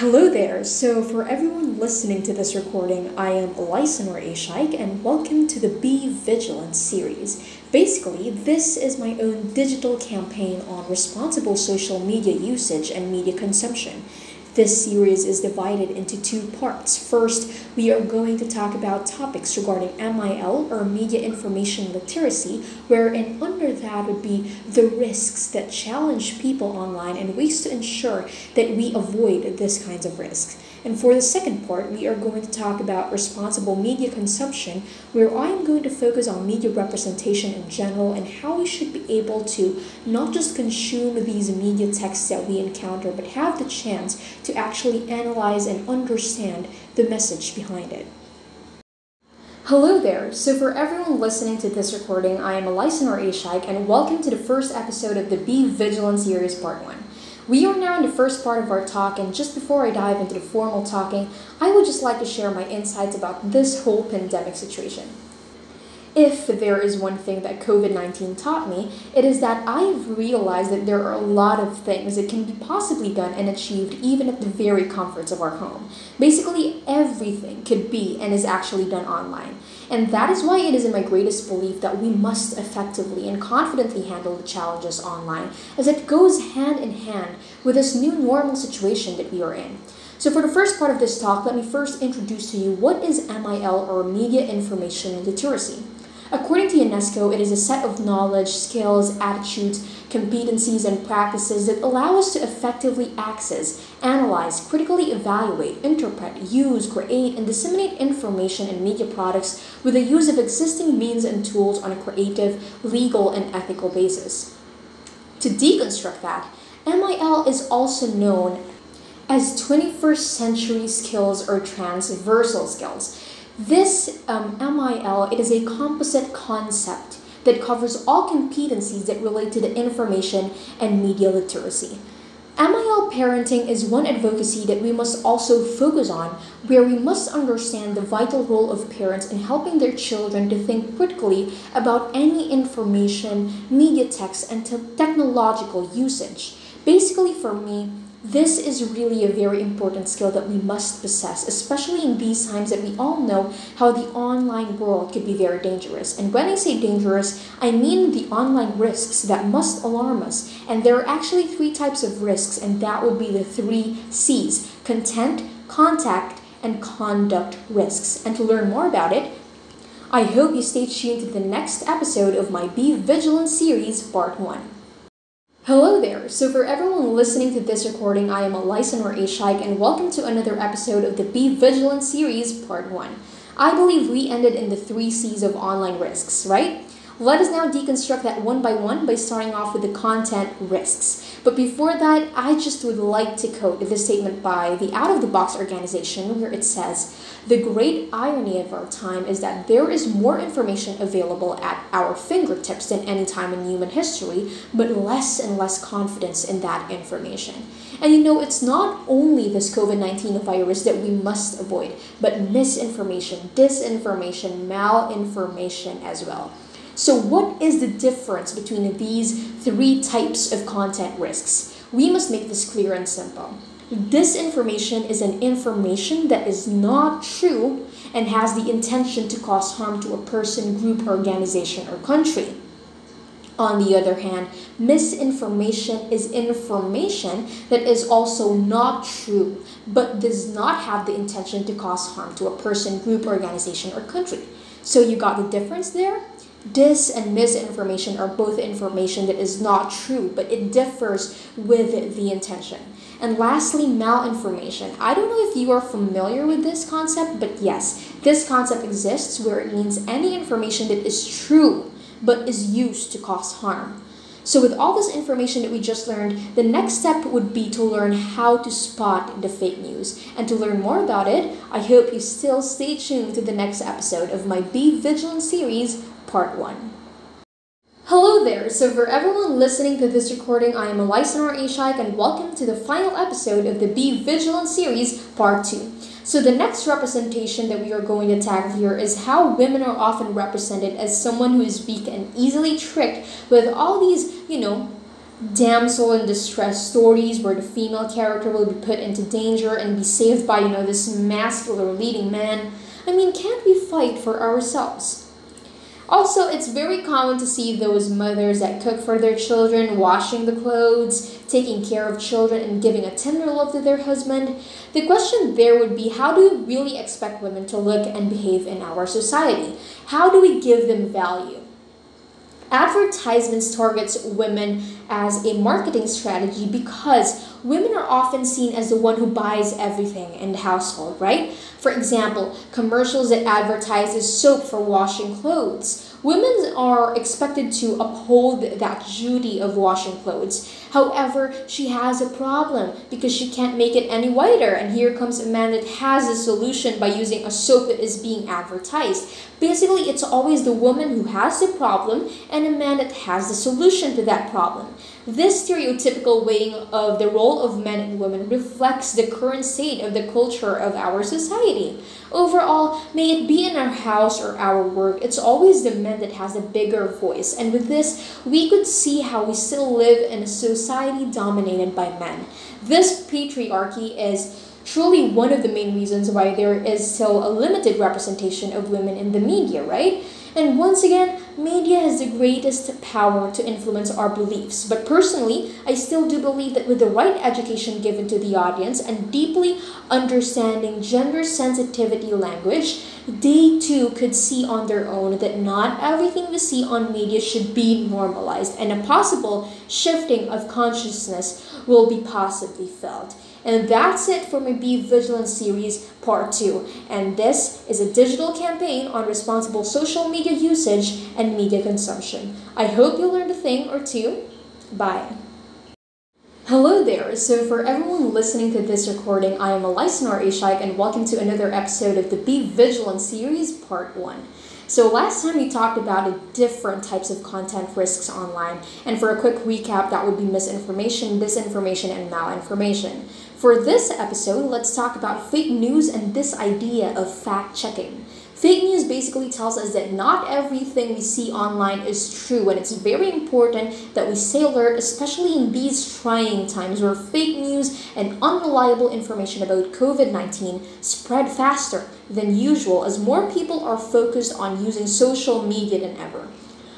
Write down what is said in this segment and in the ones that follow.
Hello there. So, for everyone listening to this recording, I am Lysanor Ashaik, and welcome to the Be Vigilant series. Basically, this is my own digital campaign on responsible social media usage and media consumption. This series is divided into two parts. First, we are going to talk about topics regarding MIL or media information literacy, wherein under that would be the risks that challenge people online and ways to ensure that we avoid this kinds of risks. And for the second part, we are going to talk about responsible media consumption, where I am going to focus on media representation in general and how we should be able to not just consume these media texts that we encounter, but have the chance to actually analyze and understand the message behind it. Hello there. So for everyone listening to this recording, I am Lysanor Ashaik and welcome to the first episode of the Be Vigilant series part 1. We are now in the first part of our talk, and just before I dive into the formal talking, I would just like to share my insights about this whole pandemic situation. If there is one thing that COVID 19 taught me, it is that I have realized that there are a lot of things that can be possibly done and achieved even at the very comforts of our home. Basically, everything could be and is actually done online. And that is why it is in my greatest belief that we must effectively and confidently handle the challenges online, as it goes hand in hand with this new normal situation that we are in. So, for the first part of this talk, let me first introduce to you what is MIL or Media Information Literacy. According to UNESCO, it is a set of knowledge, skills, attitudes, competencies, and practices that allow us to effectively access, analyze, critically evaluate, interpret, use, create, and disseminate information and media products with the use of existing means and tools on a creative, legal, and ethical basis. To deconstruct that, MIL is also known as 21st century skills or transversal skills. This um, MIL, it is a composite concept that covers all competencies that relate to the information and media literacy. MIL parenting is one advocacy that we must also focus on, where we must understand the vital role of parents in helping their children to think critically about any information, media text, and technological usage. Basically, for me, this is really a very important skill that we must possess, especially in these times that we all know how the online world could be very dangerous. And when I say dangerous, I mean the online risks that must alarm us. And there are actually three types of risks, and that would be the three C's content, contact, and conduct risks. And to learn more about it, I hope you stay tuned to the next episode of my Be Vigilant series, Part 1. Hello there! So for everyone listening to this recording, I am Lysanor Ashaik and welcome to another episode of the Be Vigilant series, part 1. I believe we ended in the three C's of online risks, right? Let us now deconstruct that one by one by starting off with the content risks. But before that, I just would like to quote this statement by the Out of the Box organization where it says, The great irony of our time is that there is more information available at our fingertips than any time in human history, but less and less confidence in that information. And you know, it's not only this COVID 19 virus that we must avoid, but misinformation, disinformation, malinformation as well. So, what is the difference between these three types of content risks? We must make this clear and simple. Disinformation is an information that is not true and has the intention to cause harm to a person, group, organization, or country. On the other hand, misinformation is information that is also not true, but does not have the intention to cause harm to a person, group, organization, or country. So you got the difference there? Dis and misinformation are both information that is not true, but it differs with the intention. And lastly, malinformation. I don't know if you are familiar with this concept, but yes, this concept exists where it means any information that is true but is used to cause harm. So, with all this information that we just learned, the next step would be to learn how to spot the fake news. And to learn more about it, I hope you still stay tuned to the next episode of my Be Vigilant series part one. Hello there! So, for everyone listening to this recording, I am Lysanor Ashaik and welcome to the final episode of the Be Vigilant series, part 2. So, the next representation that we are going to tackle here is how women are often represented as someone who is weak and easily tricked with all these, you know, damsel in distress stories where the female character will be put into danger and be saved by, you know, this masculine leading man. I mean, can't we fight for ourselves? Also, it's very common to see those mothers that cook for their children, washing the clothes, taking care of children, and giving a tender love to their husband. The question there would be how do we really expect women to look and behave in our society? How do we give them value? Advertisements targets women as a marketing strategy because women are often seen as the one who buys everything in the household, right? For example, commercials that advertises soap for washing clothes. Women are expected to uphold that duty of washing clothes. However, she has a problem because she can't make it any whiter. And here comes a man that has a solution by using a soap that is being advertised. Basically, it's always the woman who has the problem and a man that has the solution to that problem. This stereotypical weighing of the role of men and women reflects the current state of the culture of our society. Overall, may it be in our house or our work, it's always the men that has a bigger voice. And with this, we could see how we still live in a society dominated by men. This patriarchy is truly one of the main reasons why there is still a limited representation of women in the media, right? And once again, media has the greatest power to influence our beliefs. But personally, I still do believe that with the right education given to the audience and deeply understanding gender sensitivity language, they too could see on their own that not everything we see on media should be normalized and a possible shifting of consciousness will be possibly felt. And that's it for my Be Vigilant series part 2. And this is a digital campaign on responsible social media usage and media consumption. I hope you learned a thing or two. Bye. Hello there. So for everyone listening to this recording, I am Elisanor Ashaik and welcome to another episode of the Be Vigilant series part 1. So last time we talked about different types of content risks online, and for a quick recap, that would be misinformation, disinformation, and malinformation. For this episode, let's talk about fake news and this idea of fact checking. Fake news basically tells us that not everything we see online is true, and it's very important that we stay alert, especially in these trying times where fake news and unreliable information about COVID 19 spread faster than usual as more people are focused on using social media than ever.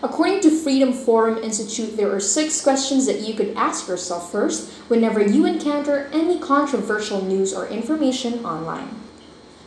According to Freedom Forum Institute, there are six questions that you could ask yourself first whenever you encounter any controversial news or information online.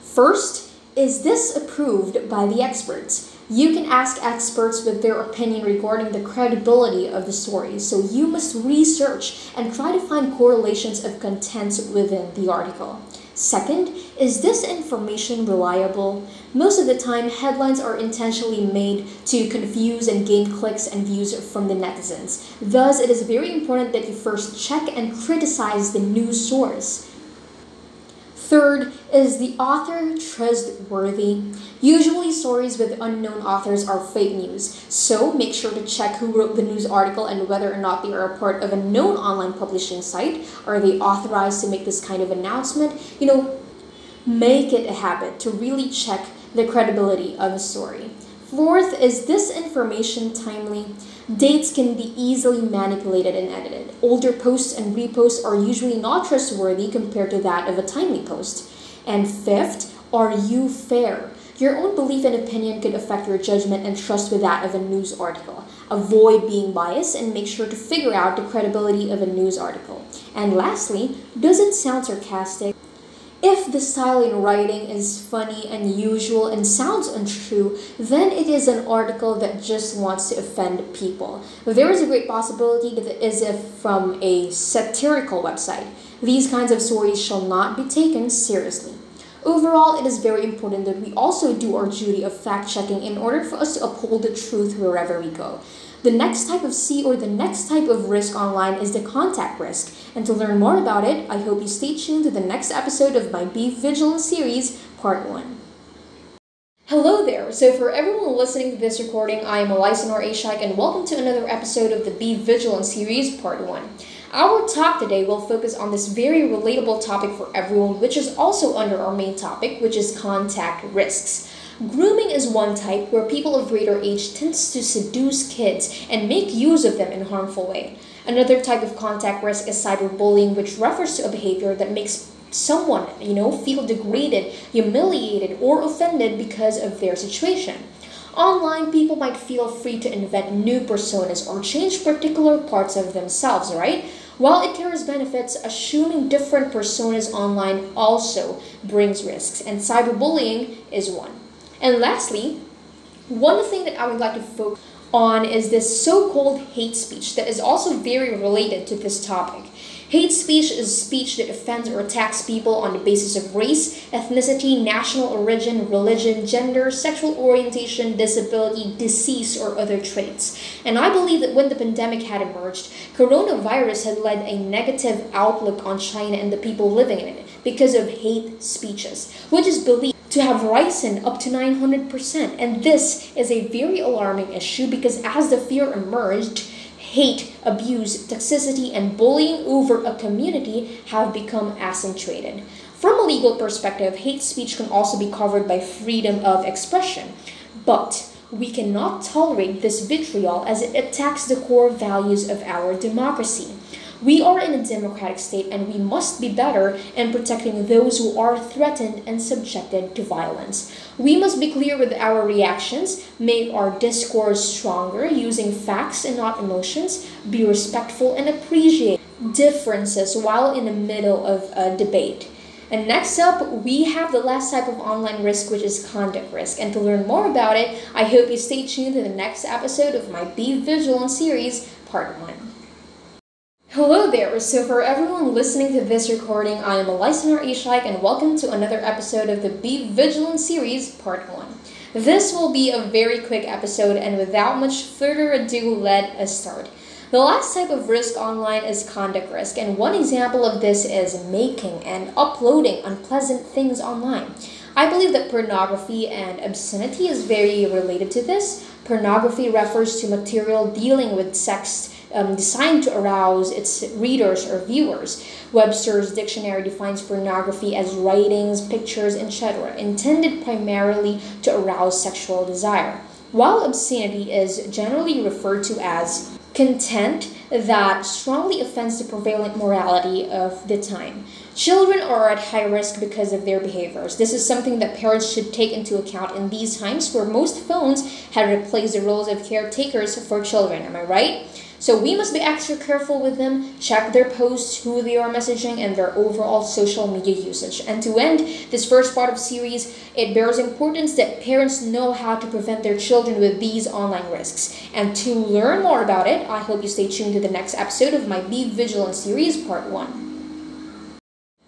First, is this approved by the experts? You can ask experts with their opinion regarding the credibility of the story, so you must research and try to find correlations of content within the article. Second, is this information reliable? Most of the time, headlines are intentionally made to confuse and gain clicks and views from the netizens. Thus, it is very important that you first check and criticize the news source. Third, is the author trustworthy? Usually, stories with unknown authors are fake news, so make sure to check who wrote the news article and whether or not they are a part of a known online publishing site. Are they authorized to make this kind of announcement? You know, make it a habit to really check the credibility of a story. Fourth, is this information timely? Dates can be easily manipulated and edited. Older posts and reposts are usually not trustworthy compared to that of a timely post. And fifth, are you fair? Your own belief and opinion could affect your judgment and trust with that of a news article. Avoid being biased and make sure to figure out the credibility of a news article. And lastly, does it sound sarcastic? If the style in writing is funny, and unusual, and sounds untrue, then it is an article that just wants to offend people. There is a great possibility that it is from a satirical website. These kinds of stories shall not be taken seriously. Overall, it is very important that we also do our duty of fact checking in order for us to uphold the truth wherever we go. The next type of C or the next type of risk online is the contact risk. And to learn more about it, I hope you stay tuned to the next episode of my Be Vigilant series, Part 1. Hello there! So for everyone listening to this recording, I am Elisanor Ashaik and welcome to another episode of the Be Vigilant series, Part 1. Our talk today will focus on this very relatable topic for everyone, which is also under our main topic, which is contact risks. Grooming is one type where people of greater age tends to seduce kids and make use of them in a harmful way. Another type of contact risk is cyberbullying, which refers to a behavior that makes someone, you know, feel degraded, humiliated, or offended because of their situation. Online, people might feel free to invent new personas or change particular parts of themselves, right? While it carries benefits, assuming different personas online also brings risks, and cyberbullying is one. And lastly, one thing that I would like to focus on is this so called hate speech that is also very related to this topic. Hate speech is speech that offends or attacks people on the basis of race, ethnicity, national origin, religion, gender, sexual orientation, disability, disease, or other traits. And I believe that when the pandemic had emerged, coronavirus had led a negative outlook on China and the people living in it because of hate speeches, which is believed to have risen up to 900%. And this is a very alarming issue because as the fear emerged, hate, abuse, toxicity, and bullying over a community have become accentuated. From a legal perspective, hate speech can also be covered by freedom of expression. But we cannot tolerate this vitriol as it attacks the core values of our democracy. We are in a democratic state and we must be better in protecting those who are threatened and subjected to violence. We must be clear with our reactions, make our discourse stronger using facts and not emotions, be respectful and appreciate differences while in the middle of a debate. And next up, we have the last type of online risk, which is conduct risk. And to learn more about it, I hope you stay tuned to the next episode of my Be Vigilant series, Part 1. Hello there! So for everyone listening to this recording, I am Elisanar Ishak and welcome to another episode of the Be Vigilant series, part 1. This will be a very quick episode and without much further ado, let us start. The last type of risk online is conduct risk, and one example of this is making and uploading unpleasant things online. I believe that pornography and obscenity is very related to this. Pornography refers to material dealing with sex um, designed to arouse its readers or viewers. Webster's dictionary defines pornography as writings, pictures, etc., intended primarily to arouse sexual desire, while obscenity is generally referred to as content that strongly offends the prevalent morality of the time. Children are at high risk because of their behaviors. This is something that parents should take into account in these times where most phones have replaced the roles of caretakers for children. Am I right? So we must be extra careful with them, check their posts, who they are messaging, and their overall social media usage. And to end this first part of series, it bears importance that parents know how to prevent their children with these online risks. And to learn more about it, I hope you stay tuned to the next episode of my Be Vigilant series, part 1.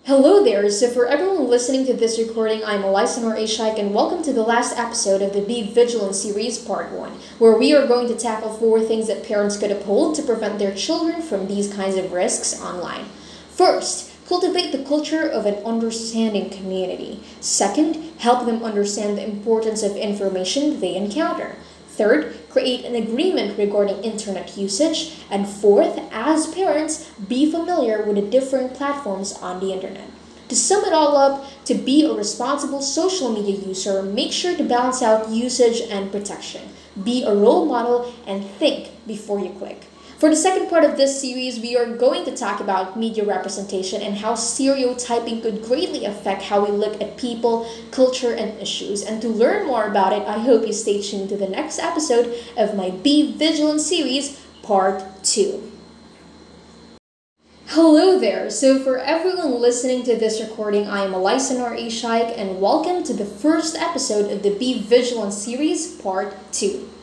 Hello there, so for everyone listening to this recording, I'm Elisa Nor Ashike and welcome to the last episode of the Be Vigilant series part 1, where we are going to tackle four things that parents could uphold to prevent their children from these kinds of risks online. First, cultivate the culture of an understanding community. Second, help them understand the importance of information they encounter. Third, create an agreement regarding internet usage. And fourth, as parents, be familiar with the different platforms on the internet. To sum it all up, to be a responsible social media user, make sure to balance out usage and protection. Be a role model and think before you click. For the second part of this series, we are going to talk about media representation and how stereotyping could greatly affect how we look at people, culture, and issues. And to learn more about it, I hope you stay tuned to the next episode of my Be Vigilant series, Part 2. Hello there! So for everyone listening to this recording, I am Elisa Nor Shaik and welcome to the first episode of the Be Vigilant series, Part 2.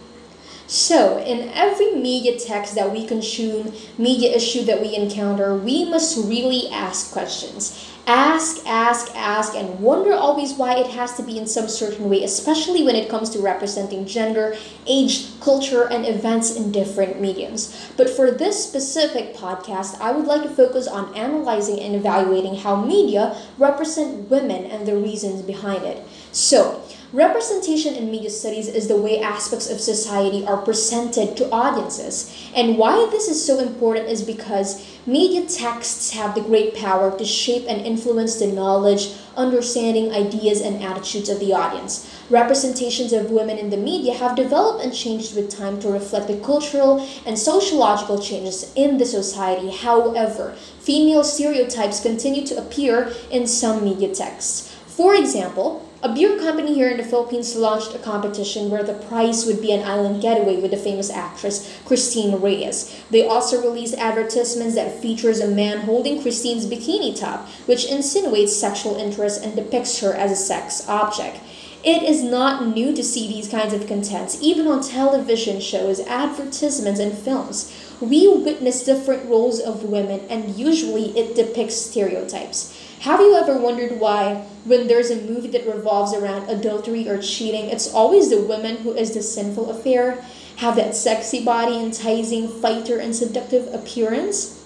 So, in every media text that we consume, media issue that we encounter, we must really ask questions. Ask, ask, ask, and wonder always why it has to be in some certain way, especially when it comes to representing gender, age, culture, and events in different mediums. But for this specific podcast, I would like to focus on analyzing and evaluating how media represent women and the reasons behind it. So, Representation in media studies is the way aspects of society are presented to audiences. And why this is so important is because media texts have the great power to shape and influence the knowledge, understanding, ideas, and attitudes of the audience. Representations of women in the media have developed and changed with time to reflect the cultural and sociological changes in the society. However, female stereotypes continue to appear in some media texts. For example, a beer company here in the Philippines launched a competition where the prize would be an island getaway with the famous actress Christine Reyes. They also released advertisements that features a man holding Christine's bikini top, which insinuates sexual interest and depicts her as a sex object. It is not new to see these kinds of contents, even on television shows, advertisements, and films. We witness different roles of women, and usually it depicts stereotypes. Have you ever wondered why, when there's a movie that revolves around adultery or cheating, it's always the woman who is the sinful affair? Have that sexy body, enticing fighter, and seductive appearance?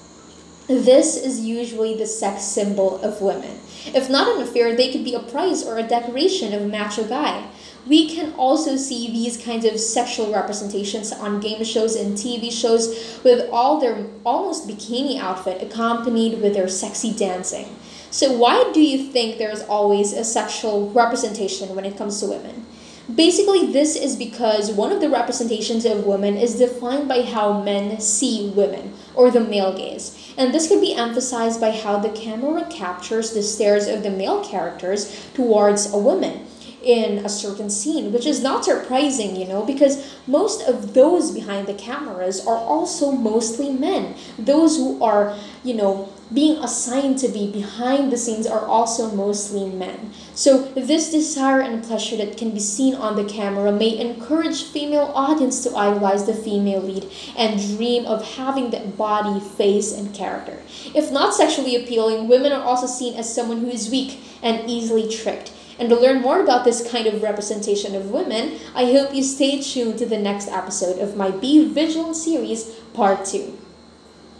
This is usually the sex symbol of women. If not an affair, they could be a prize or a decoration of a macho guy. We can also see these kinds of sexual representations on game shows and TV shows with all their almost bikini outfit accompanied with their sexy dancing. So, why do you think there's always a sexual representation when it comes to women? Basically, this is because one of the representations of women is defined by how men see women, or the male gaze. And this could be emphasized by how the camera captures the stares of the male characters towards a woman in a certain scene, which is not surprising, you know, because most of those behind the cameras are also mostly men. Those who are, you know, being assigned to be behind the scenes are also mostly men. So this desire and pleasure that can be seen on the camera may encourage female audience to idolize the female lead and dream of having that body, face, and character. If not sexually appealing, women are also seen as someone who is weak and easily tricked. And to learn more about this kind of representation of women, I hope you stay tuned to the next episode of my Be Vigilant series, Part 2.